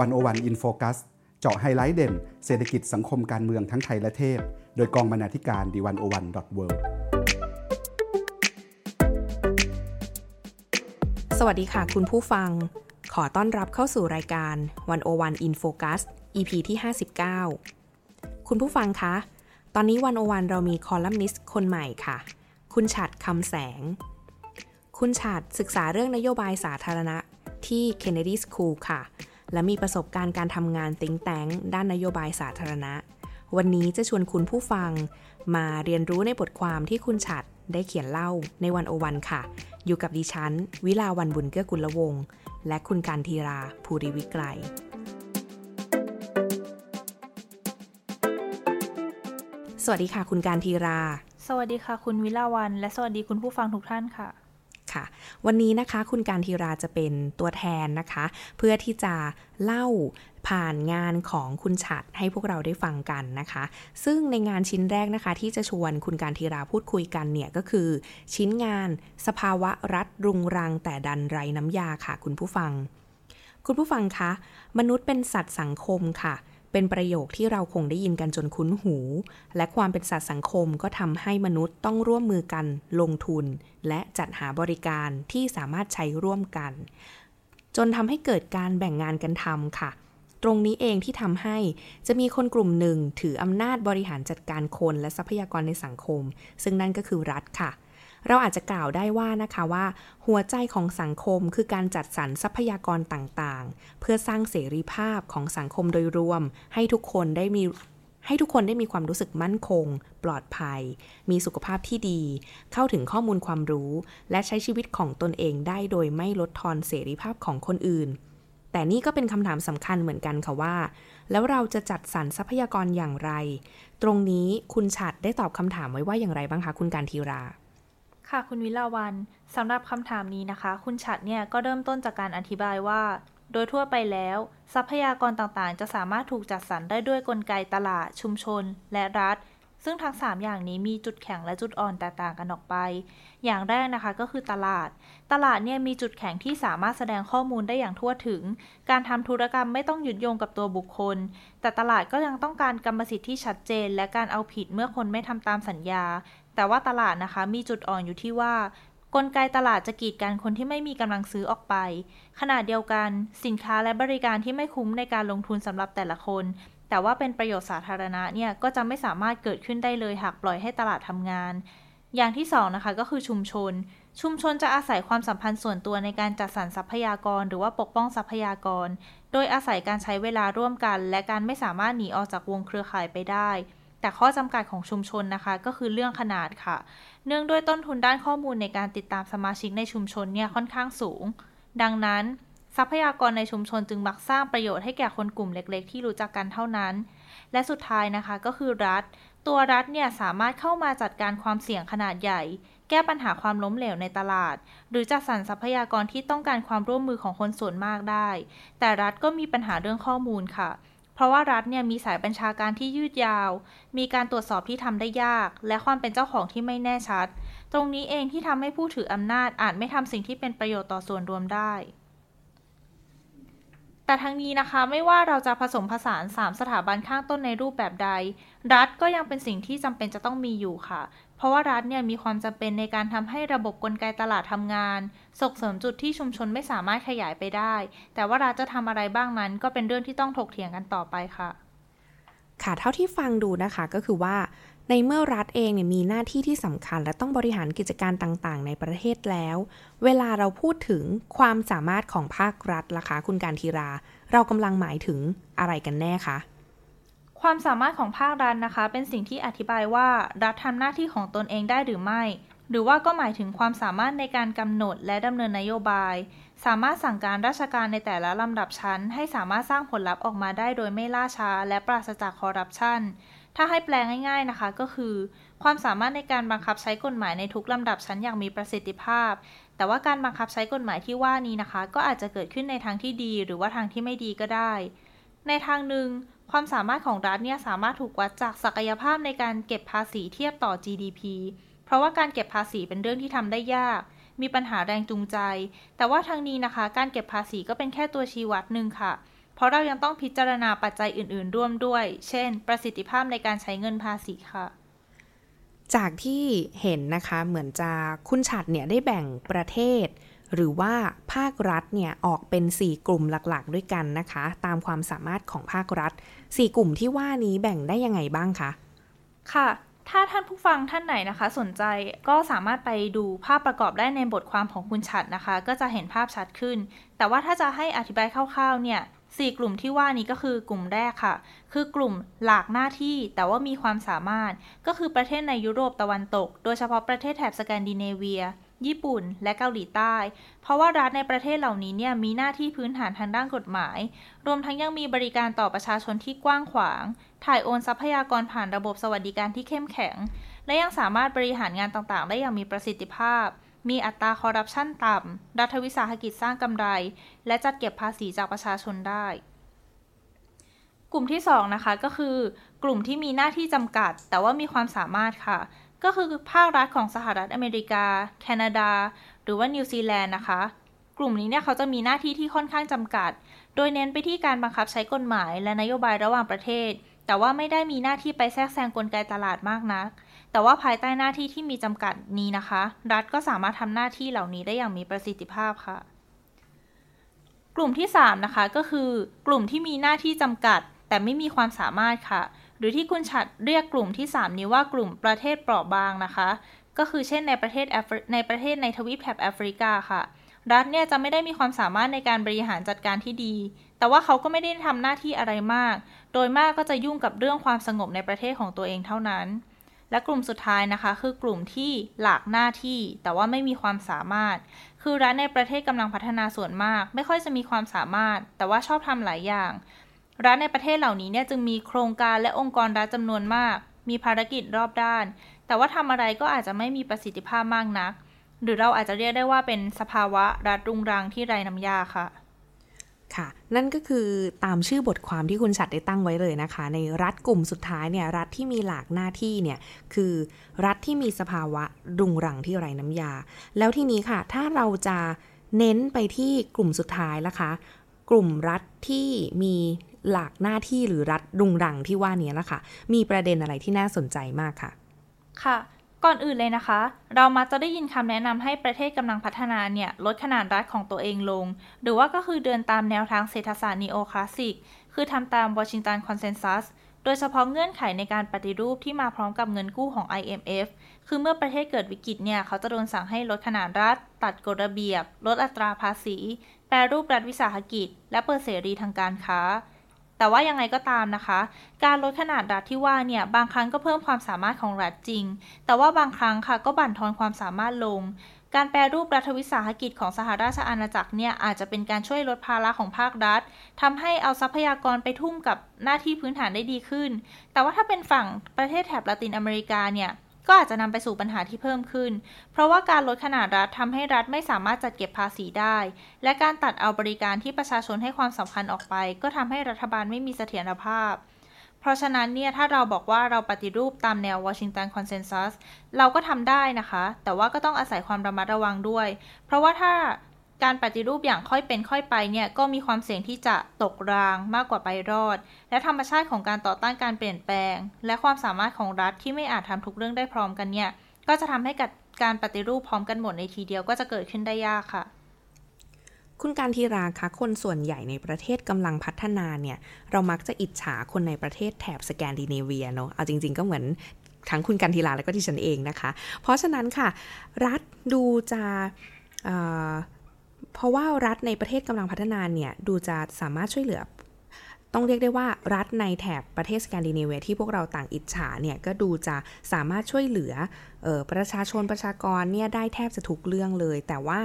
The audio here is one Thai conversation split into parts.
One O One In Focus เจาะไฮไลท์เด่น เศรษฐกิจสังคมการเมืองทั้งไทยและเทศ โดยกองบรรณาธิการ The One O One dot world สวัสดีค่ะคุณผู้ฟัง ขอต้อนรับเข้าสู่รายการ One O One In Focus EP ที่ 59 คุณผู้ฟังคะ ตอนนี้ One O One เรามีคอลัมนิสต์คนใหม่ค่ะ คุณฉัตร คำแสง คุณฉัตรศึกษาเรื่องนโยบายสาธารณะที่ Kennedy School ค่ะ และมีประสบการณ์การทำงานติ้งแตงด้านนโยบายสาธารณะ วันนี้จะชวนคุณผู้ฟัง มาเรียนรู้ในบทความที่คุณฉัดได้เขียนเล่าในวันโอวันค่ะ อยู่กับดิฉัน วิลาวันบุญเกื้อกุลวง และคุณการทีราภูริวิกรสวัสดีค่ะ คุณการทีรา สวัสดีค่ะ คุณวิลาวัน และสวัสดีคุณผู้ฟังทุกท่านค่ะ ค่ะ วันนี้นะคะคุณการทีราจะเป็นตัวแทนนะคะ เพื่อที่จะเล่าผ่านงานของคุณฉัดให้พวกเราได้ฟังกันนะคะ ซึ่งในงานชิ้นแรกนะคะ ที่จะชวนคุณการทีราพูดคุยกันเนี่ยก็คือ ชิ้นงานสภาวะรัฐรุงรังแต่ดันไรน้ำยาค่ะ คุณผู้ฟัง คุณผู้ฟังคะ มนุษย์เป็นสัตว์สังคมค่ะเเป็นประโยคที่เราคงได้ยินกันจนคุ้นหู และความเป็นสัตว์สังคมก็ทำให้มนุษย์ต้องร่วมมือกัน ลงทุน และจัดหาบริการที่สามารถใช้ร่วมกัน จนทำให้เกิดการแบ่งงานกันทำค่ะ ตรงนี้เองที่ทำให้จะมีคนกลุ่มหนึ่งถืออำนาจบริหารจัดการคนและทรัพยากรในสังคม ซึ่งนั่นก็คือรัฐค่ะ เราอาจจะกล่าวได้ว่านะคะว่า หัวใจของสังคมคือการจัดสรรทรัพยากรต่างๆ เพื่อสร้างเสรีภาพของสังคมโดยรวม ให้ทุกคนได้มีให้ทุกคนได้มีความรู้สึกมั่นคง ปลอดภัย มีสุขภาพที่ดี เข้าถึงข้อมูลความรู้ และใช้ชีวิตของตนเองได้โดยไม่ลดทอนเสรีภาพของคนอื่น แต่นี่ก็เป็นคำถามสำคัญเหมือนกันค่ะว่า แล้วเราจะจัดสรรทรัพยากรอย่างไร ตรงนี้คุณฉัดได้ตอบคำถามไว้ว่าอย่างไรบ้างคะคุณการทีรา ค่ะคุณวิลาวันสำหรับคำถามนี้นะคะ คุณฉัดเนี่ยก็เริ่มต้นจากการอธิบายว่า โดยทั่วไปแล้ว ทรัพยากรต่างๆ จะสามารถถูกจัดสรรได้ด้วยกลไกตลาด ชุมชน และรัฐ ซึ่งทั้ง 3 อย่างนี้มีจุดแข็งและจุดอ่อนแตกต่างกันออกไป อย่างแรกนะคะก็คือตลาด ตลาดเนี่ยมีจุดแข็งที่สามารถแสดงข้อมูลได้อย่างทั่วถึง การทำธุรกรรมไม่ต้องหยุดโยงกับตัวบุคคล แต่ตลาดก็ยังต้องการกรรมสิทธิ์ที่ชัดเจน และการเอาผิดเมื่อคนไม่ทำตามสัญญา แต่ว่าตลาดนะคะมีจุดอ่อนอยู่ที่ว่ากลไกตลาดจะกีดกันคนที่ไม่มีกำลังซื้อออกไป ขณะเดียวกันสินค้าและบริการที่ไม่คุ้มในการลงทุนสำหรับแต่ละคน แต่ว่าเป็นประโยชน์สาธารณะเนี่ยก็จะไม่สามารถเกิดขึ้นได้เลยหากปล่อยให้ตลาดทำงาน อย่างที่2นะคะก็คือชุมชน ชุมชนจะอาศัยความสัมพันธ์ส่วนตัวในการจัดสรรทรัพยากร หรือว่าปกป้องทรัพยากร โดยอาศัยการใช้เวลาร่วมกัน และการไม่สามารถหนีออกจากวงเครือข่ายไปได้ แต่ข้อจำกัดของชุมชนนะคะ ก็คือเรื่องขนาดค่ะ เนื่องด้วยต้นทุนด้านข้อมูลในการติดตามสมาชิกในชุมชนเนี่ยค่อนข้างสูง ดังนั้น ทรัพยากรในชุมชนจึงมักสร้างประโยชน์ให้แก่คนกลุ่มเล็ก ๆ ที่รู้จักกันเท่านั้น และสุดท้ายนะคะก็คือรัฐ ตัวรัฐเนี่ยสามารถเข้ามาจัดการความเสี่ยงขนาดใหญ่ แก้ปัญหาความล้มเหลวในตลาด หรือจัดสรรทรัพยากรที่ต้องการความร่วมมือของคนส่วนมากได้ แต่รัฐก็มีปัญหาเรื่องข้อมูลค่ะเราะว่ารัฐเนี่ยมีสายบัญชาการที่ยืดยาว มีการตรวจสอบที่ทำได้ยาก และความเป็นเจ้าของที่ไม่แน่ชัด ตรงนี้เองที่ทำให้ผู้ถืออำนาจอาจไม่ทำสิ่งที่เป็นประโยชน์ต่อส่วนรวมได้ แต่ทั้งนี้นะคะไม่ว่าเราจะผสมผสาน 3 สถาบันข้างต้นในรูปแบบใด รัฐก็ยังเป็นสิ่งที่จำเป็นจะต้องมีอยู่ค่ะ ราะว่ารัฐเนี่ยมีความจำเป็นในการทำให้ระบบกลไกตลาดทำงาน ส่งเสริมจุดที่ชุมชนไม่สามารถขยายไปได้ แต่ว่ารัฐจะทำอะไรบ้างนั้น ก็เป็นเรื่องที่ต้องถกเถียงกันต่อไปค่ะ ค่ะเท่าที่ฟังดูนะคะก็คือว่า ในเมื่อรัฐเองเนี่ยมีหน้าที่ที่สำคัญ และต้องบริหารกิจการต่างๆ ในประเทศแล้ว เวลาเราพูดถึงความสามารถของภาครัฐล่ะคะคุณการทีรา เรากำลังหมายถึงอะไรกันแน่คะ ความสามารถของภาครัฐนะคะ เป็นสิ่งที่อธิบายว่ารัฐทำหน้าที่ของตนเองได้หรือไม่ หรือว่าก็หมายถึงความสามารถในการกำหนดและดำเนินนโยบาย สามารถสั่งการราชการในแต่ละลำดับชั้น ให้สามารถสร้างผลลัพธ์ออกมาได้โดยไม่ล่าช้า และปราศจากคอร์รัปชันถ้าให้แปลงง่ายๆนะคะก็คือ ความสามารถในการบังคับใช้กฎหมายในทุกลำดับชั้นอย่างมีประสิทธิภาพ แต่ว่าการบังคับใช้กฎหมายที่ว่านี้นะคะ ก็อาจจะเกิดขึ้นในทางที่ดี หรือว่าทางที่ไม่ดีก็ได้ ในทางหนึ่ง ความสามารถของรัฐเนี่ยสามารถถูกวัดจากศักยภาพในการเก็บภาษีเทียบต่อ GDP เพราะว่าการเก็บภาษีเป็นเรื่องที่ทำได้ยาก มีปัญหาแรงจูงใจ แต่ว่าทางนี้นะคะ การเก็บภาษีก็เป็นแค่ตัวชี้วัดหนึ่งค่ะ เพราะเรายังต้องพิจารณาปัจจัยอื่น ๆ ร่วมด้วย เช่น ประสิทธิภาพในการใช้เงินภาษีค่ะจากที่เห็นนะคะเหมือนจะคุณฉัดเนี่ยได้แบ่งประเทศ หรือว่าภาครัฐเนี่ยออกเป็น 4 กลุ่มหลักๆ ด้วยกันนะคะ ตามความสามารถของภาครัฐ 4 กลุ่มที่ว่านี้แบ่งได้ยังไงบ้างคะ ค่ะ ถ้าท่านผู้ฟังท่านไหนนะคะ สนใจก็สามารถไปดูภาพประกอบได้ในบทความของคุณฉัดนะคะ ก็จะเห็นภาพชัดขึ้น แต่ว่าถ้าจะให้อธิบายคร่าวๆเนี่ยสี่กลุ่มที่ว่านี้ก็คือกลุ่มแรกค่ะ คือกลุ่มหลากหน้าที่แต่ว่ามีความสามารถ ก็คือประเทศในยุโรปตะวันตก โดยเฉพาะประเทศแถบสแกนดิเนเวีย ญี่ปุ่น และเกาหลีใต้ เพราะว่ารัฐในประเทศเหล่านี้เนี่ยมีหน้าที่พื้นฐานทางด้านกฎหมาย รวมทั้งยังมีบริการต่อประชาชนที่กว้างขวาง ถ่ายโอนทรัพยากรผ่านระบบสวัสดิการที่เข้มแข็ง และยังสามารถบริหารงานต่างๆ ได้อย่างมีประสิทธิภาพ มีอัตราคอร์รัปชันต่ำ รัฐวิสาหกิจสร้างกำไร และจัดเก็บภาษีจากประชาชนได้ กลุ่มที่2นะคะก็คือกลุ่มที่มีหน้าที่จำกัด แต่ว่ามีความสามารถค่ะ ก็คือภาครัฐของสหรัฐอเมริกา แคนาดา หรือว่านิวซีแลนด์นะคะ กลุ่มนี้เนี่ยเขาจะมีหน้าที่ที่ค่อนข้างจำกัด โดยเน้นไปที่การบังคับใช้กฎหมายและนโยบายระหว่างประเทศ แต่ว่าไม่ได้มีหน้าที่ไปแทรกแซงกลไกตลาดมากนัก แต่ว่าภายใต้หน้าที่ที่มีจำกัดนี้นะคะ รัฐก็สามารถทำหน้าที่เหล่านี้ได้อย่างมีประสิทธิภาพค่ะ กลุ่มที่3นะคะก็คือกลุ่มที่มีหน้าที่จำกัด แต่ไม่มีความสามารถค่ะ หรือที่คุณฉัดเรียกกลุ่มที่ 3 นี้ว่ากลุ่มประเทศเปราะบางนะคะ ก็คือเช่นในประเทศในประเทศในทวีปแถบแอฟริกาค่ะ รัฐเนี่ยจะไม่ได้มีความสามารถในการบริหารจัดการที่ดี แต่ว่าเขาก็ไม่ได้ทำหน้าที่อะไรมาก โดยมากก็จะยุ่งกับเรื่องความสงบในประเทศของตัวเองเท่านั้น และกลุ่มสุดท้ายนะคะ คือกลุ่มที่หลากหน้าที่ แต่ว่าไม่มีความสามารถ คือรัฐในประเทศกำลังพัฒนาส่วนมาก ไม่ค่อยจะมีความสามารถ แต่ว่าชอบทำหลายอย่าง รัฐในประเทศเหล่านี้เนี่ยจึงมีโครงการและองค์กรรัฐจำนวนมาก มีภารกิจรอบด้าน แต่ว่าทำอะไรก็อาจจะไม่มีประสิทธิภาพมากนัก หรือเราอาจจะเรียกได้ว่าเป็นสภาวะรัฐรุงรังที่ไร้น้ำยาค่ะค่ะนั่นก็คือตามชื่อบทความที่คุณฉัดได้ตั้งไว้เลยนะคะ ในรัฐกลุ่มสุดท้ายเนี่ยรัฐที่มีหลากหน้าที่เนี่ยคือรัฐที่มีสภาวะรุงรังที่ไร้น้ำยา แล้วทีนี้ค่ะ ถ้าเราจะเน้นไปที่กลุ่มสุดท้ายละคะ กลุ่มรัฐที่มี หลากหน้าที่หรือรัฐรุงรังที่ว่านี้นะคะ มีประเด็นอะไรที่น่าสนใจมากค่ะ ค่ะ ก่อนอื่นเลยนะคะ เรามักจะได้ยินคำแนะนำให้ประเทศกำลังพัฒนาเนี่ย ลดขนาดรัฐของตัวเองลง หรือว่าก็คือเดินตามแนวทางเศรษฐศาสตร์นีโอคลาสสิก คือทำตามวอชิงตันคอนเซนแซสโดยเฉพาะเงื่อนไขในการปฏิรูปที่มาพร้อมกับเงินกู้ของ IMF คือเมื่อประเทศเกิดวิกฤตเนี่ย เขาจะโดนสั่งให้ลดขนาดรัฐ ตัดกฎระเบียบ ลดอัตราภาษี แปรรูปรัฐวิสาหกิจ และเปิดเสรีทางการค้า แต่ว่ายังไงก็ตามนะคะ การลดขนาดรัฐที่ว่าเนี่ยบางครั้งก็เพิ่มความสามารถของรัฐจริง แต่ว่าบางครั้งค่ะก็บั่นทอนความสามารถลง การแปรรูปรัฐวิสาหกิจของสหราชอาณาจักรเนี่ยอาจจะเป็นการช่วยลดภาระของภาครัฐทำให้เอาทรัพยากรไปทุ่มกับหน้าที่พื้นฐานได้ดีขึ้น แต่ว่าถ้าเป็นฝั่งประเทศแถบละตินอเมริกาเนี่ย ก็อาจจะนำไปสู่ปัญหาที่เพิ่มขึ้น เพราะว่าการลดขนาดรัฐทำให้รัฐไม่สามารถจัดเก็บภาษีได้ และการตัดเอาบริการที่ประชาชนให้ความสำคัญออกไป ก็ทำให้รัฐบาลไม่มีเสถียรภาพ เพราะฉะนั้นเนี่ยถ้าเราบอกว่าเราปฏิรูปตามแนววอชิงตันคอนเซนแซสเราก็ทำได้นะคะ แต่ว่าก็ต้องอาศัยความระมัดระวังด้วย เพราะว่าถ้า การปฏิรูปอย่างค่อยเป็นค่อยไปเนี่ยก็มีความเสี่ยงที่จะตกรางมากกว่าไปรอด และธรรมชาติของการต่อต้านการเปลี่ยนแปลง และความสามารถของรัฐที่ไม่อาจทำทุกเรื่องได้พร้อมกันเนี่ยก็จะทำให้กับการปฏิรูปพร้อมกันหมดในทีเดียวก็จะเกิดขึ้นได้ยากค่ะ คุณการทีราคะคนส่วนใหญ่ในประเทศกำลังพัฒนาเนี่ย เรามักจะอิจฉาคนในประเทศแถบสแกนดิเนเวียเนาะเอาจริง ๆ ก็เหมือนทั้งคุณการทีราและก็ที่ฉันเองนะคะ เพราะฉะนั้นค่ะ รัฐดูจะ เพราะว่ารัฐในประเทศกำลังพัฒนาเนี่ยดูจะสามารถช่วยเหลือ ต้องเรียกได้ว่ารัฐในแถบประเทศสแกนดิเนเวียที่พวกเราต่างอิจฉาเนี่ยก็ดูจะสามารถช่วยเหลือออประชาชนประชากรเนี่ยได้แทบจะทุกเรื่องเลย แต่ว่า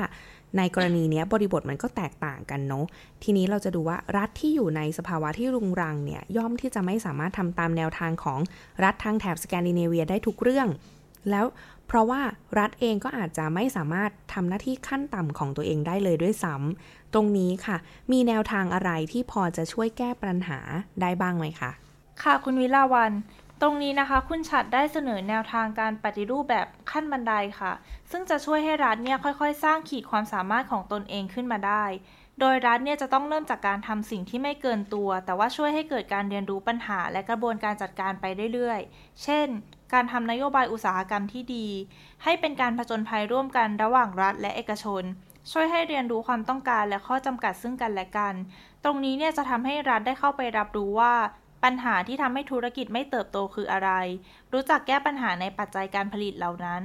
ในกรณีนี้บริบทมันก็แตกต่างกันเนาะ ทีนี้เราจะดูว่ารัฐที่อยู่ในสภาวะที่รุงรังเนี่ยย่อมที่จะไม่สามารถทำตามแนวทางของรัฐทางแถบสแกนดิเนเวียได้ทุกเรื่อง แล้ว เพราะว่ารัฐเองก็อาจจะไม่สามารถทำหน้าที่ขั้นต่ำของตัวเองได้เลยด้วยซ้ำตรงนี้ค่ะ มีแนวทางอะไรที่พอจะช่วยแก้ปัญหาได้บ้างไหมคะ ค่ะคุณวิลาวัน ตรงนี้นะคะ คุณฉัดได้เสนอแนวทางการปฏิรูปแบบขั้นบันไดค่ะ ซึ่งจะช่วยให้รัฐเนี่ยค่อยๆ สร้างขีดความสามารถของตนเองขึ้นมาได้โดยรัฐเนี่ยจะต้องเริ่มจากการทำสิ่งที่ไม่เกินตัว แต่ว่าช่วยให้เกิดการเรียนรู้ปัญหาและกระบวนการจัดการไปเรื่อยๆ เช่น การทำนโยบายอุตสาหกรรมที่ดี ให้เป็นการผจญภัยร่วมกันระหว่างรัฐและเอกชน ช่วยให้เรียนรู้ความต้องการและข้อจำกัดซึ่งกันและกัน ตรงนี้เนี่ยจะทำให้รัฐได้เข้าไปรับรู้ว่า ปัญหาที่ทำให้ธุรกิจไม่เติบโตคืออะไร รู้จักแก้ปัญหาในปัจจัยการผลิตเหล่านั้น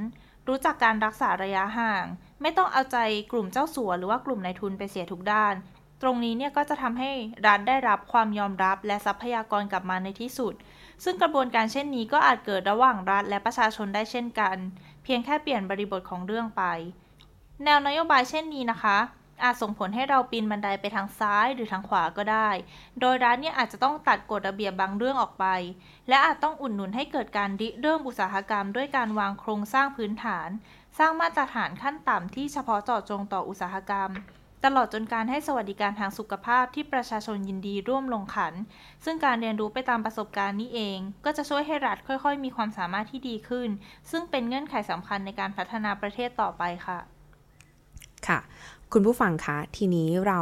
รู้จักการรักษาระยะห่าง ไม่ต้องเอาใจกลุ่มเจ้าสัวหรือว่ากลุ่มนายทุนไปเสียทุกด้านตรงนี้เนี่ยก็จะทำให้รัฐได้รับความยอมรับและทรัพยากรกลับมาในที่สุด ซึ่งกระบวนการเช่นนี้ก็อาจเกิดระหว่างรัฐและประชาชนได้เช่นกัน เพียงแค่เปลี่ยนบริบทของเรื่องไป แนวนโยบายเช่นนี้นะคะ อาจส่งผลให้เราปีนบันไดไปทางซ้ายหรือทางขวาก็ได้ โดยรัฐเนี่ยอาจจะต้องตัดกฎระเบียบบางเรื่องออกไป และอาจต้องอุดหนุนให้เกิดการริเริ่มอุตสาหกรรม ด้วยการวางโครงสร้างพื้นฐาน สร้างมาตรฐานขั้นต่ำที่เฉพาะเจาะจงต่ออุตสาหกรรม ตลอดจนการให้สวัสดิการทางสุขภาพที่ประชาชนยินดีร่วมลงขัน ซึ่งการเรียนรู้ไปตามประสบการณ์นี้เอง ก็จะช่วยให้รัฐค่อยๆ มีความสามารถที่ดีขึ้น ซึ่งเป็นเงื่อนไขสำคัญในการพัฒนาประเทศต่อไปค่ะ ค่ะ คุณผู้ฟังคะทีนี้เรา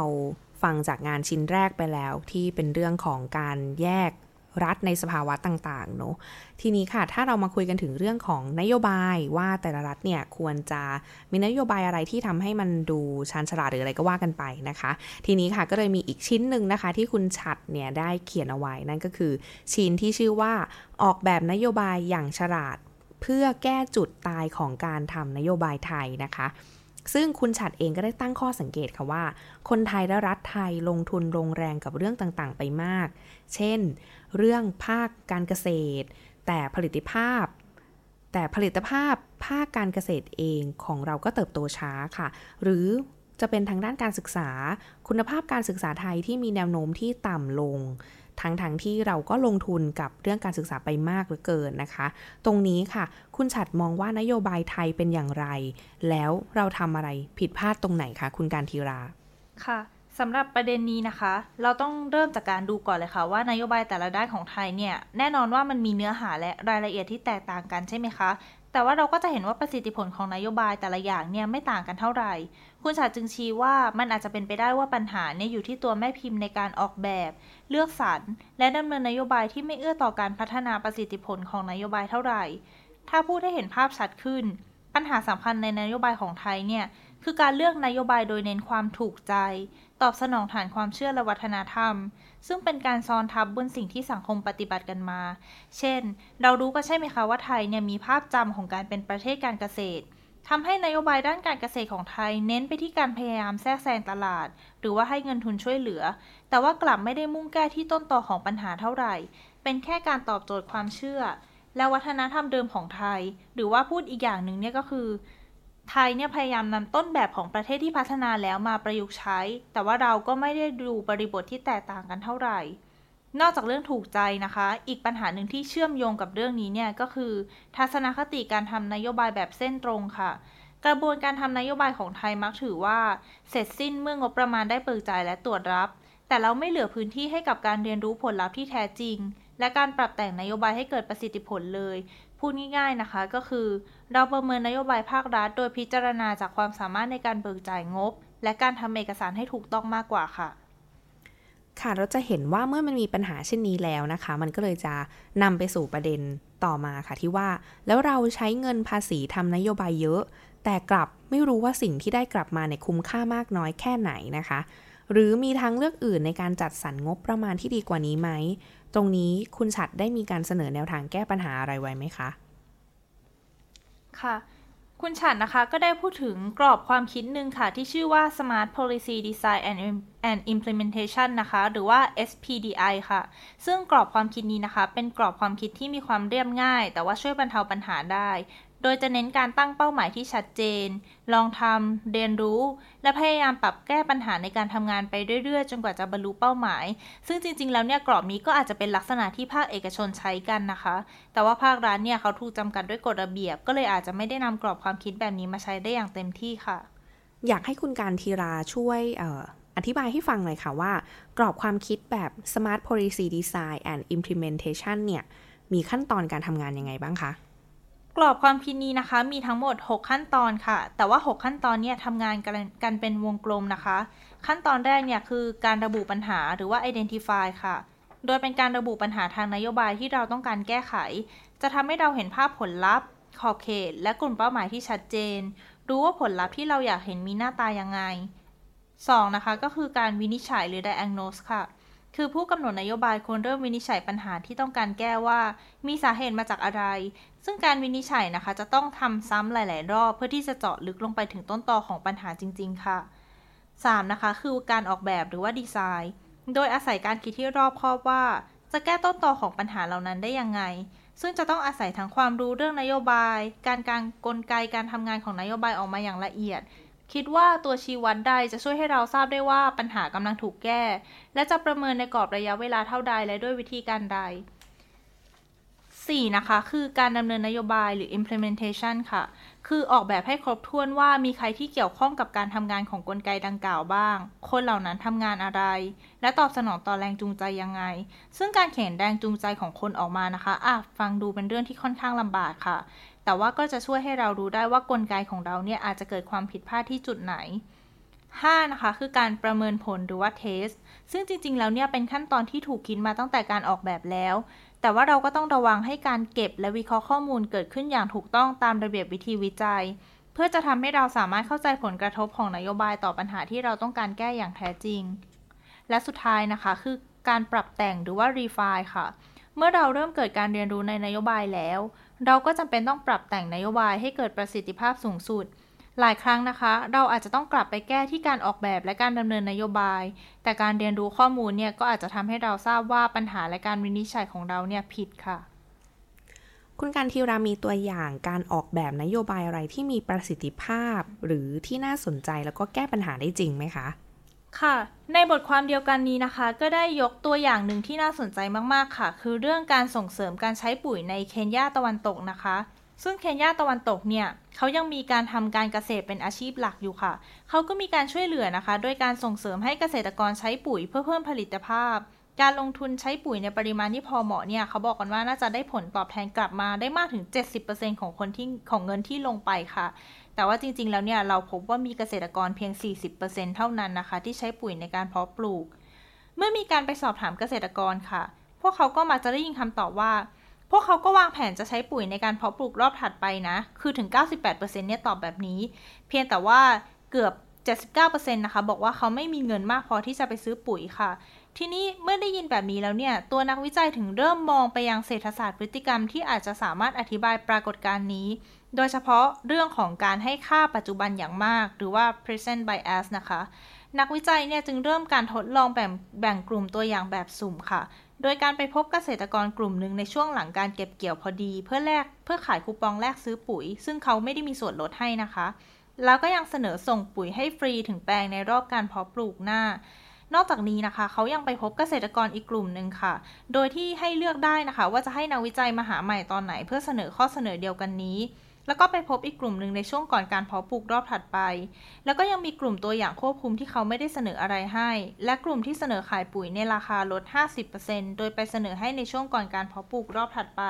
ฟังจากงานชิ้นแรกไปแล้วที่เป็นเรื่องของการแยก รัฐในสภาวะต่างๆเนาะทีนี้ค่ะ ถ้าเรามาคุยกันถึงเรื่องของนโยบายว่าแต่ละรัฐเนี่ยควรจะมีนโยบายอะไรที่ทำให้มันดูชาญฉลาดหรืออะไรก็ว่ากันไปนะคะ ทีนี้ค่ะก็เลยมีอีกชิ้นหนึ่งนะคะ ที่คุณฉัดเนี่ยได้เขียนเอาไว้นั่นก็คือชิ้นที่ชื่อว่าออกแบบนโยบายอย่างฉลาด เพื่อแก้จุดตายของการทำนโยบายไทยนะคะ ซึ่งคุณฉัดเองก็ได้ตั้งข้อสังเกตค่ะว่า คนไทยและรัฐไทยลงทุนลงแรงกับเรื่องต่างๆ ไปมาก เช่น เรื่องภาคการเกษตร แต่ผลิตภาพ แต่ผลิตภาพภาคการเกษตรเองของเราก็เติบโตช้าค่ะ หรือจะเป็นทางด้านการศึกษา คุณภาพการศึกษาไทยที่มีแนวโน้มที่ต่ำลง ทั้งๆทที่เราก็ลงทุนกับเรื่องการศึกษาไปมากเหลือเกินนะคะ ตรงนี้ค่ะ คุณฉัดมองว่านโยบายไทยเป็นอย่างไร แล้วเราทำอะไรผิดพลาดตรงไหนคะคุณการทีราค่ะสำหรับประเด็นนี้นะคะ เราต้องเริ่มจากการดูก่อนเลยค่ะว่านโยบายแต่ละด้านของไทยเนี่ยแน่นอนว่ามันมีเนื้อหาและรายละเอียดที่แตกต่างกันใช่ไหมคะ แต่ว่าเราก็จะเห็นว่าประสิทธิผลของนโยบายแต่ละอย่างเนี่ยไม่ต่างกันเท่าไหร่ คุณชาจึงชี้ว่ามันอาจจะเป็นไปได้ว่าปัญหาเนี่ยอยู่ที่ตัวแม่พิมพ์ในการออกแบบ เลือกสรรและดำเนินนโยบายที่ไม่เอื้อต่อการพัฒนาประสิทธิผลของนโยบายเท่าไหร่ ถ้าพูดให้เห็นภาพชัดขึ้น ปัญหาสำคัญในนโยบายของไทยเนี่ย คือการเลือกนโยบายโดยเน้นความถูกใจ ตอบสนองฐานความเชื่อและวัฒนธรรม ซึ่งเป็นการซ้อนทับบนสิ่งที่สังคมปฏิบัติกันมา เช่น เรารู้ก็ใช่ไหมคะว่าไทยเนี่ยมีภาพจำของการเป็นประเทศการเกษตรทำให้นโยบายด้านการเกษตรของไทยเน้นไปที่การพยายามแทรกแซงตลาด หรือว่าให้เงินทุนช่วยเหลือ แต่ว่ากลับไม่ได้มุ่งแก้ที่ต้นตอของปัญหาเท่าไหร่ เป็นแค่การตอบโจทย์ความเชื่อ และวัฒนธรรมเดิมของไทย หรือว่าพูดอีกอย่างหนึ่งเนี่ยก็คือ ไทยเนี่ยพยายามนำต้นแบบของประเทศที่พัฒนาแล้วมาประยุกต์ใช้ แต่ว่าเราก็ไม่ได้ดูบริบทที่แตกต่างกันเท่าไหร่ นอกจากเรื่องถูกใจนะคะ อีกปัญหาหนึ่งที่เชื่อมโยงกับเรื่องนี้เนี่ยก็คือ ทัศนคติการทำนโยบายแบบเส้นตรงค่ะ กระบวนการทำนโยบายของไทยมักถือว่า เสร็จสิ้นเมื่องบประมาณได้เปิดจ่ายและตรวจรับ แต่เราไม่เหลือพื้นที่ให้กับการเรียนรู้ผลลัพธ์ที่แท้จริง และการปรับแต่งนโยบายให้เกิดประสิทธิผลเลย พูดง่ายๆนะคะก็คือ เราประเมินนโยบายภาครัฐ โดยพิจารณาจากความสามารถในการเบิกจ่ายงบ และการทำเอกสารให้ถูกต้องมากกว่าค่ะค่ะเราจะเห็นว่าเมื่อมันมีปัญหาเช่นนี้แล้วนะคะ มันก็เลยจะนำไปสู่ประเด็นต่อมาค่ะที่ว่า แล้วเราใช้เงินภาษีทำนโยบายเยอะ แต่กลับไม่รู้ว่าสิ่งที่ได้กลับมาเนี่ยคุ้มค่ามากน้อยแค่ไหนนะคะ หรือมีทางเลือกอื่นในการจัดสรรงบประมาณที่ดีกว่านี้ไหม ตรงนี้คุณฉัดได้มีการเสนอแนวทางแก้ปัญหาอะไรไว้ไหมคะ ค่ะ คุณฉัดนะคะก็ได้พูดถึงกรอบความคิดหนึ่งค่ะ ที่ชื่อว่า Smart Policy Design and, and Implementation นะคะ หรือว่า SPDI ค่ะ ซึ่งกรอบความคิดนี้นะคะ เป็นกรอบความคิดที่มีความเรียบง่าย แต่ว่าช่วยบรรเทาปัญหาได้ โดยจะเน้นการตั้งเป้าหมายที่ชัดเจน ลองทำ เรียนรู้ และพยายามปรับแก้ปัญหาในการทำงานไปเรื่อยๆ จนกว่าจะบรรลุเป้าหมาย ซึ่งจริงๆ แล้วเนี่ยกรอบนี้ก็อาจจะเป็นลักษณะที่ภาคเอกชนใช้กันนะคะ แต่ว่าภาครัฐเนี่ยเขาถูกจำกัดด้วยกฎระเบียบ ก็เลยอาจจะไม่ได้นำกรอบความคิดแบบนี้มาใช้ได้อย่างเต็มที่ค่ะ อยากให้คุณการทีราช่วยอออธิบายให้ฟังหน่อยค่ะว่า กรอบความคิดแบบ Smart Policy Design and Implementation เนี่ยมีขั้นตอนการทำงานยังไงบ้างคะ กรอบความคิดนี้นะคะ มีทั้งหมด 6 ขั้นตอนค่ะ แต่ว่า 6 ขั้นตอนเนี่ยทำงานกันเป็นวงกลมนะคะ ขั้นตอนแรกเนี่ยคือการระบุปัญหาหรือว่า identify ค่ะ โดยเป็นการระบุปัญหาทางนโยบายที่เราต้องการแก้ไข จะทำให้เราเห็นภาพผลลัพธ์ ขอบเขต และกลุ่มเป้าหมายที่ชัดเจน รู้ว่าผลลัพธ์ที่เราอยากเห็นมีหน้าตายังไง 2. นะคะก็คือการวินิจฉัยหรือ diagnose ค่ะ คือผู้กำหนดนโยบายควรเริ่มวินิจฉัยปัญหาที่ต้องการแก้ว่า มีสาเหตุมาจากอะไร ซึ่งการวินิจฉัยนะคะ จะต้องทำซ้ำหลาย ๆ รอบ เพื่อที่จะเจาะลึกลงไปถึงต้นตอของปัญหาจริง ๆ ค่ะ 3. นะคะ คือการออกแบบหรือว่าดีไซน์ โดยอาศัยการคิดที่รอบคอบว่า จะแก้ต้นตอของปัญหาเหล่านั้นได้ยังไง ซึ่งจะต้องอาศัยทั้งความรู้เรื่องนโยบาย การการกลไกการทำงานของนโยบายออกมาอย่างละเอียด คิดว่าตัวชี้วัดใดจะช่วยให้เราทราบได้ว่าปัญหากำลังถูกแก้ และจะประเมินในกรอบระยะเวลาเท่าใดและด้วยวิธีการใด 4. นะคะ คือการดำเนินนโยบายหรือ implementation ค่ะ คือออกแบบให้ครบถ้วนว่ามีใครที่เกี่ยวข้องกับการทำงานของกลไกดังกล่าวบ้าง คนเหล่านั้นทำงานอะไร และตอบสนองต่อแรงจูงใจยังไง ซึ่งการเขียนแรงจูงใจของคนออกมานะคะอะฟังดูเป็นเรื่องที่ค่อนข้างลำบากค่ะ แต่ว่าก็จะช่วยให้เรารู้ได้ว่ากลไกของเราเนี่ยอาจจะเกิดความผิดพลาดที่จุดไหน 5. นะคะคือการประเมินผลหรือว่าเทสซึ่งจริงๆ แล้วเนี่ยเป็นขั้นตอนที่ถูกคิดมาตั้งแต่การออกแบบแล้ว แต่ว่าเราก็ต้องระวังให้การเก็บและวิเคราะห์ข้อมูลเกิดขึ้นอย่างถูกต้องตามระเบียบวิธีวิจัย เพื่อจะทำให้เราสามารถเข้าใจผลกระทบของนโยบายต่อปัญหาที่เราต้องการแก้อย่างแท้จริง และสุดท้ายนะคะคือการปรับแต่งหรือว่า refine ค่ะ เมื่อเราเริ่มเกิดการเรียนรู้ในนโยบายแล้ว เราก็จำเป็นต้องปรับแต่งนโยบายให้เกิดประสิทธิภาพสูงสุด หลายครั้งนะคะ เราอาจจะต้องกลับไปแก้ที่การออกแบบและการดำเนินนโยบาย แต่การเรียนรู้ข้อมูลเนี่ยก็อาจจะทำให้เราทราบว่าปัญหาและการวินิจฉัยของเราเนี่ยผิดค่ะ คุณการทีรามีตัวอย่างการออกแบบนโยบายอะไรที่มีประสิทธิภาพ หรือที่น่าสนใจแล้วก็แก้ปัญหาได้จริงไหมคะ ค่ะ ในบทความเดียวกันนี้นะคะ ก็ได้ยกตัวอย่างหนึ่งที่น่าสนใจมากๆค่ะ คือเรื่องการส่งเสริมการใช้ปุ๋ยในเคนยาตะวันตกนะคะ ซึ่งเคนยาตะวันตกเนี่ยเขายังมีการทำการเกษตรเป็นอาชีพหลักอยู่ค่ะ เขาก็มีการช่วยเหลือนะคะ โดยการส่งเสริมให้เกษตรกรใช้ปุ๋ยเพื่อเพิ่มผลิตภาพ การลงทุนใช้ปุ๋ยในปริมาณที่พอเหมาะเนี่ยเขาบอกกันว่าน่าจะได้ผลตอบแทนกลับมาได้มากถึง 70%ของคนที่ของเงินที่ลงไปค่ะ แต่ว่าจริงๆ แล้วเนี่ยเราพบว่ามีเกษตรกรเพียง 40%เท่านั้นนะคะ ที่ใช้ปุ๋ยในการเพาะปลูก เมื่อมีการไปสอบถามเกษตรกรค่ะ พวกเขาก็มาจะได้ยินคำตอบว่า พวกเขาก็วางแผนจะใช้ปุ๋ยในการเพาะปลูกรอบถัดไปนะ คือถึง 98%เนี่ยตอบแบบนี้ เพียงแต่ว่าเกือบ 79%นะคะบอกว่าเขาไม่มีเงินมากพอที่จะไปซื้อปุ๋ยค่ะ ทีนี้เมื่อได้ยินแบบนี้แล้วเนี่ย ตัวนักวิจัยถึงเริ่มมองไปยังเศรษฐศาสตร์พฤติกรรมที่อาจจะสามารถอธิบายปรากฏการณ์นี้ โดยเฉพาะเรื่องของการให้ค่าปัจจุบันอย่างมาก หรือว่า present bias นะคะ นักวิจัยเนี่ยจึงเริ่มการทดลองแบ่งแบ่งกลุ่มตัวอย่างแบบสุ่มค่ะ โดยการไปพบเกษตรกรกลุ่มหนึ่งในช่วงหลังการเก็บเกี่ยวพอดี เพื่อแลกเพื่อขายคูปองแลกซื้อปุ๋ย ซึ่งเขาไม่ได้มีส่วนลดให้นะคะ แล้วก็ยังเสนอส่งปุ๋ยให้ฟรีถึงแปลงในรอบการเพาะปลูกหน้านอกจากนี้นะคะเขายังไปพบเกษตรกรอีกกลุ่มหนึ่งค่ะ โดยที่ให้เลือกได้นะคะ ว่าจะให้นักวิจัยมาหาใหม่ตอนไหน เพื่อเสนอข้อเสนอเดียวกันนี้ แล้วก็ไปพบอีกกลุ่มหนึ่งในช่วงก่อนการเพาะปลูกรอบถัดไป แล้วก็ยังมีกลุ่มตัวอย่างควบคุมที่เขาไม่ได้เสนออะไรให้ และกลุ่มที่เสนอขายปุ๋ยในราคาลด 50%โดยไปเสนอให้ในช่วงก่อนการเพาะปลูกรอบถัดไป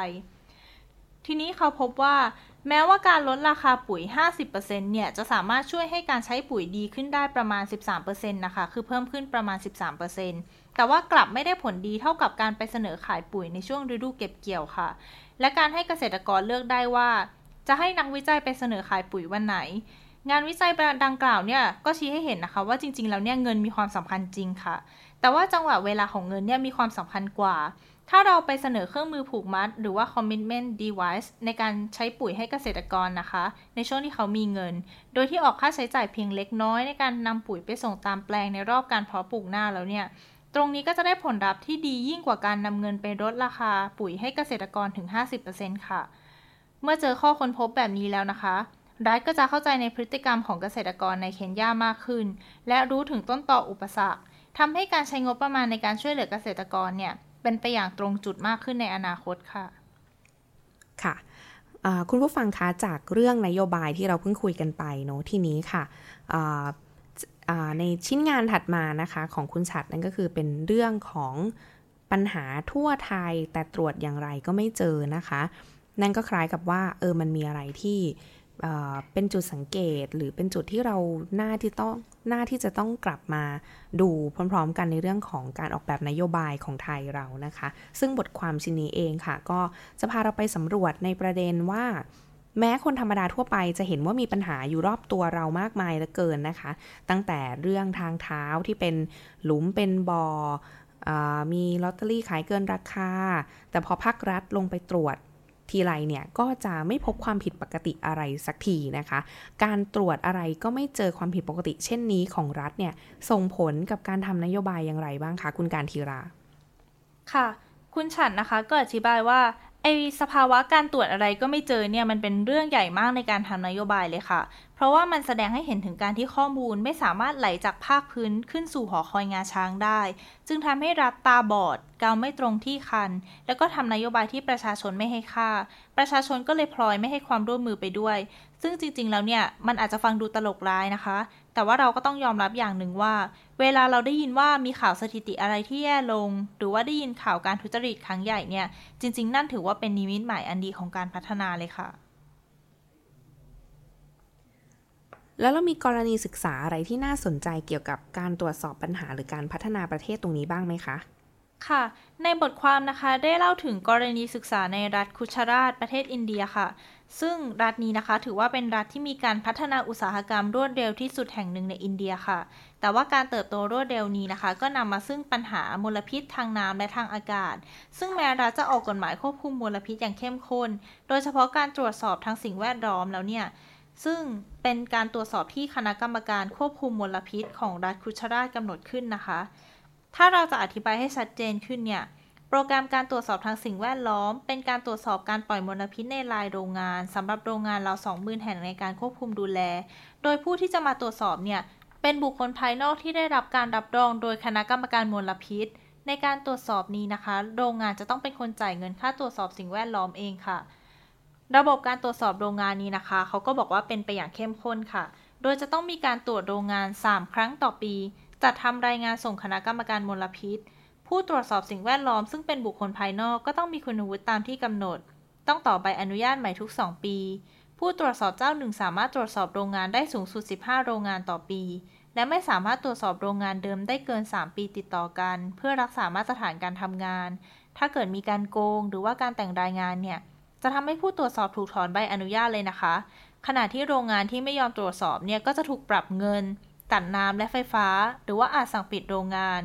ทีนี้เขาพบว่า แม้ว่าการลดราคาปุ๋ย 50%เนี่ยจะสามารถช่วยให้การใช้ปุ๋ยดีขึ้นได้ประมาณ 13%นะคะ คือเพิ่มขึ้นประมาณ 13%แต่ว่ากลับไม่ได้ผลดีเท่ากับการไปเสนอขายปุ๋ยในช่วงฤดูเก็บเกี่ยวค่ะ และการให้เกษตรกรเลือกได้ว่า จะให้นักวิจัยไปเสนอขายปุ๋ยวันไหน งานวิจัยดังกล่าวเนี่ยก็ชี้ให้เห็นนะคะว่าจริง ๆ แล้วเนี่ยเงินมีความสำคัญจริงค่ะ แต่ว่าจังหวะเวลาของเงินเนี่ยมีความสำคัญกว่า ถ้าเราไปเสนอเครื่องมือผูกมัด หรือว่า commitment device ในการใช้ปุ๋ยให้เกษตรกรนะคะ ในช่วงที่เขามีเงิน โดยที่ออกค่าใช้จ่ายเพียงเล็กน้อยในการนำปุ๋ยไปส่งตามแปลงในรอบการเพาะปลูกหน้าแล้วเนี่ยตรงนี้ก็จะได้ผลลัพธ์ที่ดียิ่งกว่าการนำเงินไปลดราคาปุ๋ยให้เกษตรกรถึง 50%ค่ะ เมื่อเจอข้อค้นพบแบบนี้แล้วนะคะ รัฐก็จะเข้าใจในพฤติกรรมของเกษตรกรในเคนยามากขึ้น และรู้ถึงต้นต่ออุปสรรคทำให้การใช้งบประมาณในการช่วยเหลือเกษตรกรเนี่ยเป็นไปอย่างตรงจุดมากขึ้นในอนาคตค่ะ ค่ะคุณผู้ฟังคะจากเรื่องนโยบายที่เราเพิ่งคุยกันไปเนาะทีนี้ค่ะในชิ้นงานถัดมานะคะของคุณฉัดนั่นก็คือเป็นเรื่องของปัญหาทั่วไทยแต่ตรวจอย่างไรก็ไม่เจอนะคะ นั่นก็คล้ายกับว่าเออมันมีอะไรที่เป็นจุดสังเกตหรือเป็นจุดที่เราหน้าที่ต้องหน้าที่จะต้องกลับมาดูพร้อม ๆ กันในเรื่องของการออกแบบนโยบายของไทยเรานะคะ ซึ่งบทความชิ้นนี้เองค่ะ ก็จะพาเราไปสำรวจในประเด็นว่า แม้คนธรรมดาทั่วไปจะเห็นว่ามีปัญหาอยู่รอบตัวเรามากมายเหลือเกินนะคะ ตั้งแต่เรื่องทางเท้าที่เป็นหลุมเป็นบอ่อมีลอตเตอรี่ขายเกินราคา แต่พอภาครัฐลงไปตรวจ ทีไรเนี่ยก็จะไม่พบความผิดปกติอะไรสักทีนะคะ การตรวจอะไรก็ไม่เจอความผิดปกติ เช่นนี้ของรัฐเนี่ยส่งผลกับการทำนโยบายอย่างไรบ้างคะคุณการทีรา ค่ะ คุณฉันนะคะก็อธิบายว่า ไอสภาวะการตรวจอะไรก็ไม่เจอเนี่ยมันเป็นเรื่องใหญ่มากในการทำนโยบายเลยค่ะ เพราะว่ามันแสดงให้เห็นถึงการที่ข้อมูลไม่สามารถไหลจากภาคพื้นขึ้นสู่หอคอยงาช้างได้ จึงทำให้รัฐตาบอดเกาไม่ตรงที่คัน แล้วก็ทำนโยบายที่ประชาชนไม่ให้ค่า ประชาชนก็เลยพลอยไม่ให้ความร่วมมือไปด้วย ซึ่งจริงๆแล้วเนี่ยมันอาจจะฟังดูตลกร้ายนะคะ แต่ว่าเราก็ต้องยอมรับอย่างหนึ่งว่า เวลาเราได้ยินว่ามีข่าวสถิติอะไรที่แย่ลง หรือว่าได้ยินข่าวการทุจริตครั้งใหญ่เนี่ย จริง ๆ นั่นถือว่าเป็นนิมิตหมายอันดีของการพัฒนาเลยค่ะ แล้วเรามีกรณีศึกษาอะไรที่น่าสนใจเกี่ยวกับการตรวจสอบปัญหาหรือการพัฒนาประเทศตรงนี้บ้างไหมคะค่ะ ในบทความนะคะได้เล่าถึงกรณีศึกษาในรัฐคุชราชประเทศอินเดียค่ะ ซึ่งรัฐนี้นะคะถือว่าเป็นรัฐที่มีการพัฒนาอุตสาหกรรมรวดเร็วที่สุดแห่งหนึ่งในอินเดียค่ะ แต่ว่าการเติบโตรวดเร็วนี้นะคะ ก็นำมาซึ่งปัญหามลพิษทางน้ำและทางอากาศ ซึ่งแม้รัฐจะออกกฎหมายควบคุมมลพิษอย่างเข้มข้น โดยเฉพาะการตรวจสอบทางสิ่งแวดล้อมแล้วเนี่ยซึ่งเป็นการตรวจสอบที่คณะกรรมการควบคุมมลพิษของรัฐคุชราชกำหนดขึ้นนะคะ ถ้าเราจะอธิบายให้ชัดเจนขึ้นเนี่ย โปรแกรมการตรวจสอบทางสิ่งแวดล้อม เป็นการตรวจสอบการปล่อยมลพิษในลายโรงงานสำหรับโรงงานเราสองหมื่นแห่งในการควบคุมดูแล โดยผู้ที่จะมาตรวจสอบเนี่ยเป็นบุคคลภายนอกที่ได้รับการรับรองโดยคณะกรรมการมลพิษ ในการตรวจสอบนี้นะคะ โรงงานจะต้องเป็นคนจ่ายเงินค่าตรวจสอบสิ่งแวดล้อมเองค่ะ ระบบการตรวจสอบโรงงานนี้นะคะเขาก็บอกว่าเป็นไปอย่างเข้มข้นค่ะ โดยจะต้องมีการตรวจโรงงาน 3 ครั้งต่อปี จัดทำรายงานส่งคณะกรรมการมลพิษ ผู้ตรวจสอบสิ่งแวดล้อมซึ่งเป็นบุคคลภายนอกก็ต้องมีคุณวุฒิตามที่กำหนด ต้องต่อใบอนุญาตใหม่ทุก 2 ปี ผู้ตรวจสอบเจ้าหนึ่งสามารถตรวจสอบโรงงานได้สูงสุด 15 โรงงานต่อปี และไม่สามารถตรวจสอบโรงงานเดิมได้เกิน 3 ปีติดต่อกัน เพื่อรักษามาตรฐานการทำงาน ถ้าเกิดมีการโกง หรือว่าการแต่งรายงานเนี่ยจะทำให้ผู้ตรวจสอบถูกถอนใบอนุญาตเลยนะคะ ขณะที่โรงงานที่ไม่ยอมตรวจสอบเนี่ยก็จะถูกปรับเงิน ตัดน้ำและไฟฟ้า หรือว่าอาจสั่งปิดโรงงาน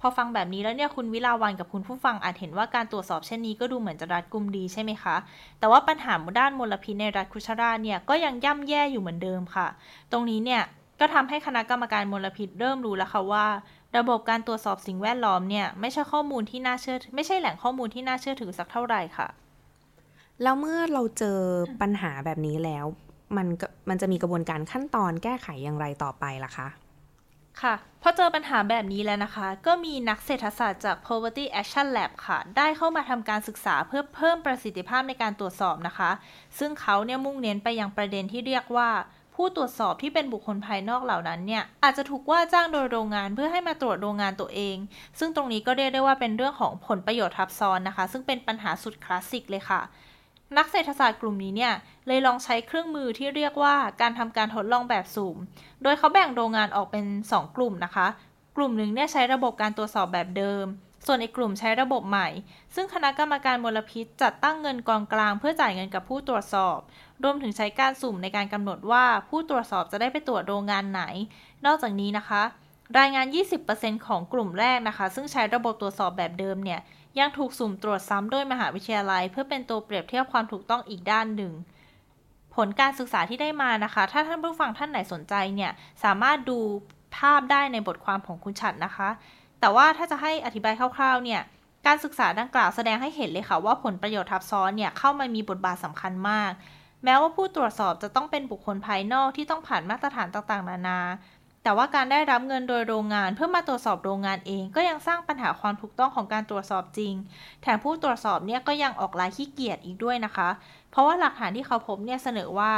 พอฟังแบบนี้แล้วเนี่ยคุณวิลาวันกับคุณผู้ฟังอาจเห็นว่าการตรวจสอบเช่นนี้ก็ดูเหมือนจะรัดกุมดีใช่ไหมคะ แต่ว่าปัญหาด้านมลพิษในรัฐคุชราเนี่ยก็ยังย่ำแย่อยู่เหมือนเดิมค่ะ ตรงนี้เนี่ยก็ทำให้คณะกรรมการมลพิษเริ่มรู้แล้วค่ะว่า ระบบการตรวจสอบสิ่งแวดล้อมเนี่ยไม่ใช่ข้อมูลที่น่าเชื่อไม่ใช่แหล่งข้อมูลที่น่าเชื่อถือสักเท่าไหร่ค่ะ แล้วเมื่อเราเจอปัญหาแบบนี้แล้ว มันมันจะมีกระบวนการขั้นตอนแก้ไขอย่างไรต่อไปล่ะคะ ค่ะพอเจอปัญหาแบบนี้แล้วนะคะ ก็มีนักเศรษฐศาสตร์จาก Poverty Action Lab ค่ะ ได้เข้ามาทำการศึกษาเพื่อเพิ่มประสิทธิภาพในการตรวจสอบนะคะ ซึ่งเขาเนี่ยมุ่งเน้นไปยังประเด็นที่เรียกว่า ผู้ตรวจสอบที่เป็นบุคคลภายนอกเหล่านั้นเนี่ย อาจจะถูกว่าจ้างโดยโรงงานเพื่อให้มาตรวจโรงงานตัวเอง ซึ่งตรงนี้ก็เรียกได้ว่าเป็นเรื่องของผลประโยชน์ทับซ้อนนะคะ ซึ่งเป็นปัญหาสุดคลาสสิกเลยค่ะ นักเศรษฐศาสตร์กลุ่มนี้เนี่ยเลยลองใช้เครื่องมือที่เรียกว่าการทำการทดลองแบบสุ่ม โดยเขาแบ่งโรงงานออกเป็น 2 กลุ่มนะคะ กลุ่มหนึ่งเนี่ยใช้ระบบการตรวจสอบแบบเดิม ส่วนอีกกลุ่มใช้ระบบใหม่ ซึ่งคณะกรรมการมลพิษจัดตั้งเงินกองกลางเพื่อจ่ายเงินกับผู้ตรวจสอบ รวมถึงใช้การสุ่มในการกำหนดว่าผู้ตรวจสอบจะได้ไปตรวจโรงงานไหน นอกจากนี้นะคะ รายงาน 20%ของกลุ่มแรกนะคะ ซึ่งใช้ระบบตรวจสอบแบบเดิมเนี่ย ยังถูกสุ่มตรวจซ้ำโดยมหาวิทยาลัย เพื่อเป็นตัวเปรียบเทียบความถูกต้องอีกด้านหนึ่ง ผลการศึกษาที่ได้มานะคะ ถ้าท่านผู้ฟังท่านไหนสนใจเนี่ยสามารถดูภาพได้ในบทความของคุณฉัดนะคะ แต่ว่าถ้าจะให้อธิบายคร่าวๆเนี่ยการศึกษาดังกล่าวแสดงให้เห็นเลยค่ะว่าผลประโยชน์ทับซ้อนเนี่ยเข้ามามีบทบาทสำคัญมาก แม้ว่าผู้ตรวจสอบจะต้องเป็นบุคคลภายนอกที่ต้องผ่านมาตรฐานต่างๆ นานา แต่ว่าการได้รับเงินโดยโรงงานเพื่อมาตรวจสอบโรงงานเอง ก็ยังสร้างปัญหาความถูกต้องของการตรวจสอบจริง แถมผู้ตรวจสอบเนี่ยก็ยังออกลายขี้เกียจอีกด้วยนะคะ เพราะว่าหลักฐานที่เขาพบเนี่ยเสนอว่า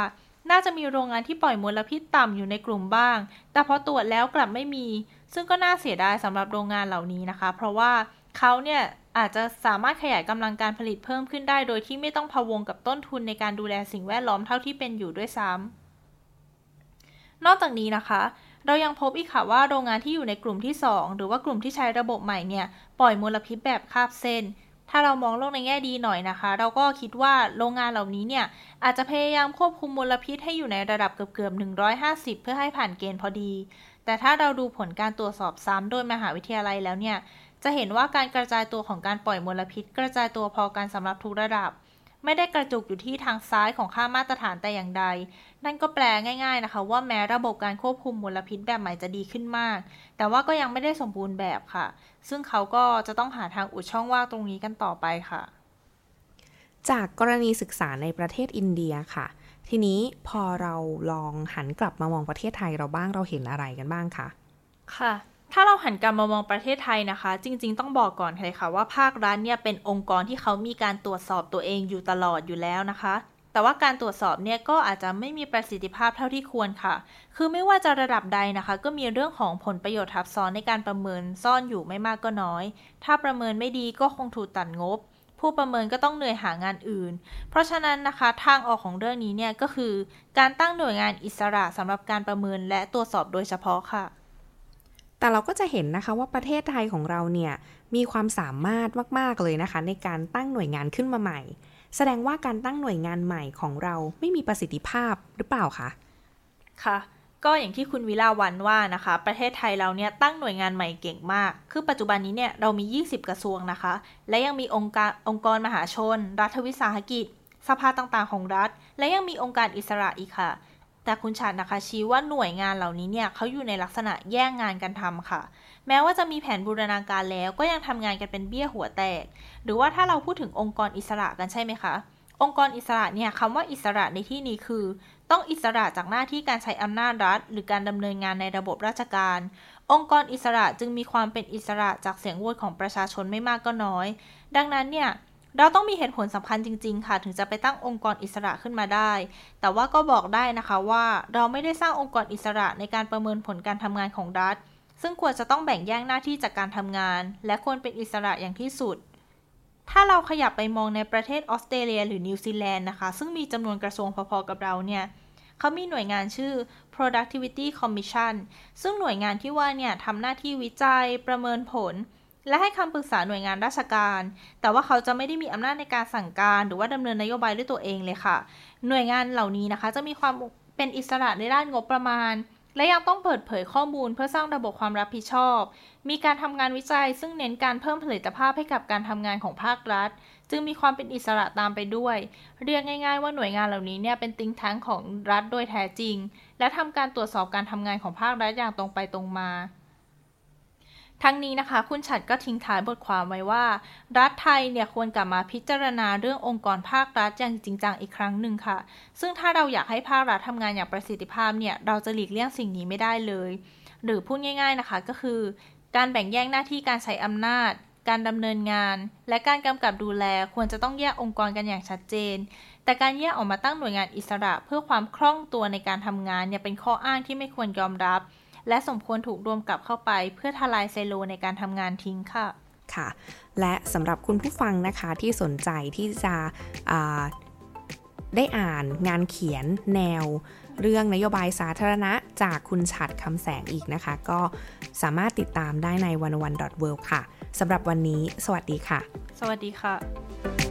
น่าจะมีโรงงานที่ปล่อยมลพิษต่ำอยู่ในกลุ่มบ้าง แต่พอตรวจแล้วกลับไม่มี ซึ่งก็น่าเสียดายสำหรับโรงงานเหล่านี้นะคะ เพราะว่าเขาเนี่ยอาจจะสามารถขยายกำลังการผลิตเพิ่มขึ้นได้ โดยที่ไม่ต้องพะวงกับต้นทุนในการดูแลสิ่งแวดล้อมเท่าที่เป็นอยู่ด้วยซ้ำนอกจากนี้นะคะ เรายังพบอีกค่ะว่าโรงงานที่อยู่ในกลุ่มที่ 2 หรือว่ากลุ่มที่ใช้ระบบใหม่เนี่ยปล่อยมลพิษแบบคาบเส้น ถ้าเรามองโลกในแง่ดีหน่อยนะคะ เราก็คิดว่าโรงงานเหล่านี้เนี่ยอาจจะพยายามควบคุมมลพิษให้อยู่ในระดับเกือบๆ150 เพื่อให้ผ่านเกณฑ์พอดี แต่ถ้าเราดูผลการตรวจสอบซ้ำโดยมหาวิทยาลัยแล้วเนี่ยจะเห็นว่าการกระจายตัวของการปล่อยมลพิษ กระจายตัวพอกันสำหรับทุกระดับ ไม่ได้กระจุกอยู่ที่ทางซ้ายของค่ามาตรฐานแต่อย่างใด นั่นก็แปลง่าย ๆนะคะ ว่าแม้ระบบการควบคุมมลพิษแบบใหม่จะดีขึ้นมาก แต่ว่าก็ยังไม่ได้สมบูรณ์แบบค่ะ ซึ่งเขาก็จะต้องหาทางอุดช่องว่างตรงนี้กันต่อไปค่ะ จากกรณีศึกษาในประเทศอินเดียค่ะ ทีนี้พอเราลองหันกลับมามองประเทศไทยเราบ้างเราเห็นอะไรกันบ้างคะค่ะ ถ้าเราหันกลับมามองประเทศไทยนะคะ จริง ๆ ต้องบอกก่อนเลยค่ะ ว่าภาครัฐเนี่ยเป็นองค์กรที่เขามีการตรวจสอบตัวเองอยู่ตลอดอยู่แล้วนะคะ แต่ว่าการตรวจสอบเนี่ยก็อาจจะไม่มีประสิทธิภาพเท่าที่ควรค่ะ คือไม่ว่าจะระดับใดนะคะ ก็มีเรื่องของผลประโยชน์ทับซ้อนในการประเมินซ่อนอยู่ไม่มากก็น้อย ถ้าประเมินไม่ดีก็คงถูกตัดงบ ผู้ประเมินก็ต้องเหนื่อยหางานอื่น เพราะฉะนั้นนะคะทางออกของเรื่องนี้เนี่ยก็คือ การตั้งหน่วยงานอิสระสำหรับการประเมินและตรวจสอบโดยเฉพาะค่ะ แต่เราก็จะเห็นนะคะว่าประเทศไทยของเราเนี่ยมีความสามารถมาก ๆ เลยนะคะ ในการตั้งหน่วยงานขึ้นมาใหม่ แสดงว่าการตั้งหน่วยงานใหม่ของเราไม่มีประสิทธิภาพหรือเปล่าคะค่ะก็อย่างที่คุณวิลาวันว่านะคะ ประเทศไทยเราเนี่ยตั้งหน่วยงานใหม่เก่งมาก คือปัจจุบันนี้เนี่ยเรามี 20 กระทรวงนะคะ และยังมีองค์การองค์กรมหาชน รัฐวิสาหกิจ สภาต่างๆ ของรัฐ และยังมีองค์การอิสระอีกค่ะ แต่คุณชัดนะคะชี้ว่าหน่วยงานเหล่านี้เนี่ยเขาอยู่ในลักษณะแย่งงานกันทำค่ะ แม้ว่าจะมีแผนบูรณาการแล้วก็ยังทำงานกันเป็นเบี้ยหัวแตก หรือว่าถ้าเราพูดถึงองค์กรอิสระกันใช่ไหมคะ องค์กรอิสระเนี่ยคำว่าอิสระในที่นี้คือ ต้องอิสระจากหน้าที่การใช้อำนาจรัฐ หรือการดำเนินงานในระบบราชการ องค์กรอิสระจึงมีความเป็นอิสระจากเสียงโหวตของประชาชนไม่มากก็น้อย ดังนั้นเนี่ย เราต้องมีเหตุผลสำคัญจริง ๆ ค่ะ ถึงจะไปตั้งองค์กรอิสระขึ้นมาได้ แต่ว่าก็บอกได้นะคะว่าเราไม่ได้สร้างองค์กรอิสระในการประเมินผลการทำงานของรัฐ ซึ่งควรจะต้องแบ่งแยกหน้าที่จากการทำงาน และควรเป็นอิสระอย่างที่สุด ถ้าเราขยับไปมองในประเทศออสเตรเลีย หรือนิวซีแลนด์นะคะ ซึ่งมีจำนวนกระทรวงพอๆกับเราเนี่ยเขามีหน่วยงานชื่อ productivity commission ซึ่งหน่วยงานที่ว่าเนี่ยทำหน้าที่วิจัยประเมินผล และให้คำปรึกษาหน่วยงานราชการ แต่ว่าเขาจะไม่ได้มีอำนาจในการสั่งการ หรือว่าดำเนินนโยบายด้วยตัวเองเลยค่ะ หน่วยงานเหล่านี้นะคะ จะมีความเป็นอิสระในด้านงบประมาณ และยังต้องเปิดเผยข้อมูลเพื่อสร้างระบบความรับผิดชอบ มีการทำงานวิจัย ซึ่งเน้นการเพิ่มผลิตภาพให้กับการทำงานของภาครัฐ จึงมีความเป็นอิสระตามไปด้วย เรียกง่าย ๆ ว่าหน่วยงานเหล่านี้เนี่ยเป็นติงทั้งของรัฐโดยแท้จริง และทำการตรวจสอบการทำงานของภาครัฐอย่างตรงไปตรงมา ทั้งนี้นะคะ คุณฉัดก็ทิ้งท้ายบทความไว้ว่า รัฐไทยเนี่ยควรกลับมาพิจารณาเรื่ององค์กรภาครัฐอย่างจริงจังอีกครั้งหนึ่งค่ะ ซึ่งถ้าเราอยากให้ภาครัฐทำงานอย่างประสิทธิภาพเนี่ยเราจะหลีกเลี่ยงสิ่งนี้ไม่ได้เลย หรือพูดง่าย ๆนะคะก็คือ การแบ่งแยกหน้าที่การใช้อำนาจ การดำเนินงาน และการกำกับดูแลควรจะต้องแยกองค์กรกันอย่างชัดเจน แต่การแยกออกมาตั้งหน่วยงานอิสระ เพื่อความคล่องตัวในการทำงานเนี่ยเป็นข้ออ้างที่ไม่ควรยอมรับ และสมควรถูกรวมกลับเข้าไป เพื่อทลายเซลล์ในการทำงานทิ้งค่ะค่ะ และสำหรับคุณผู้ฟังนะคะที่สนใจที่จะได้อ่านงานเขียนแนว เรื่องนโยบายสาธารณะจากคุณฉัดคำแสงอีกนะคะ ก็สามารถติดตามได้ในวันวัน .world ค่ะสำหรับวันนี้ สวัสดีค่ะ สวัสดีค่ะ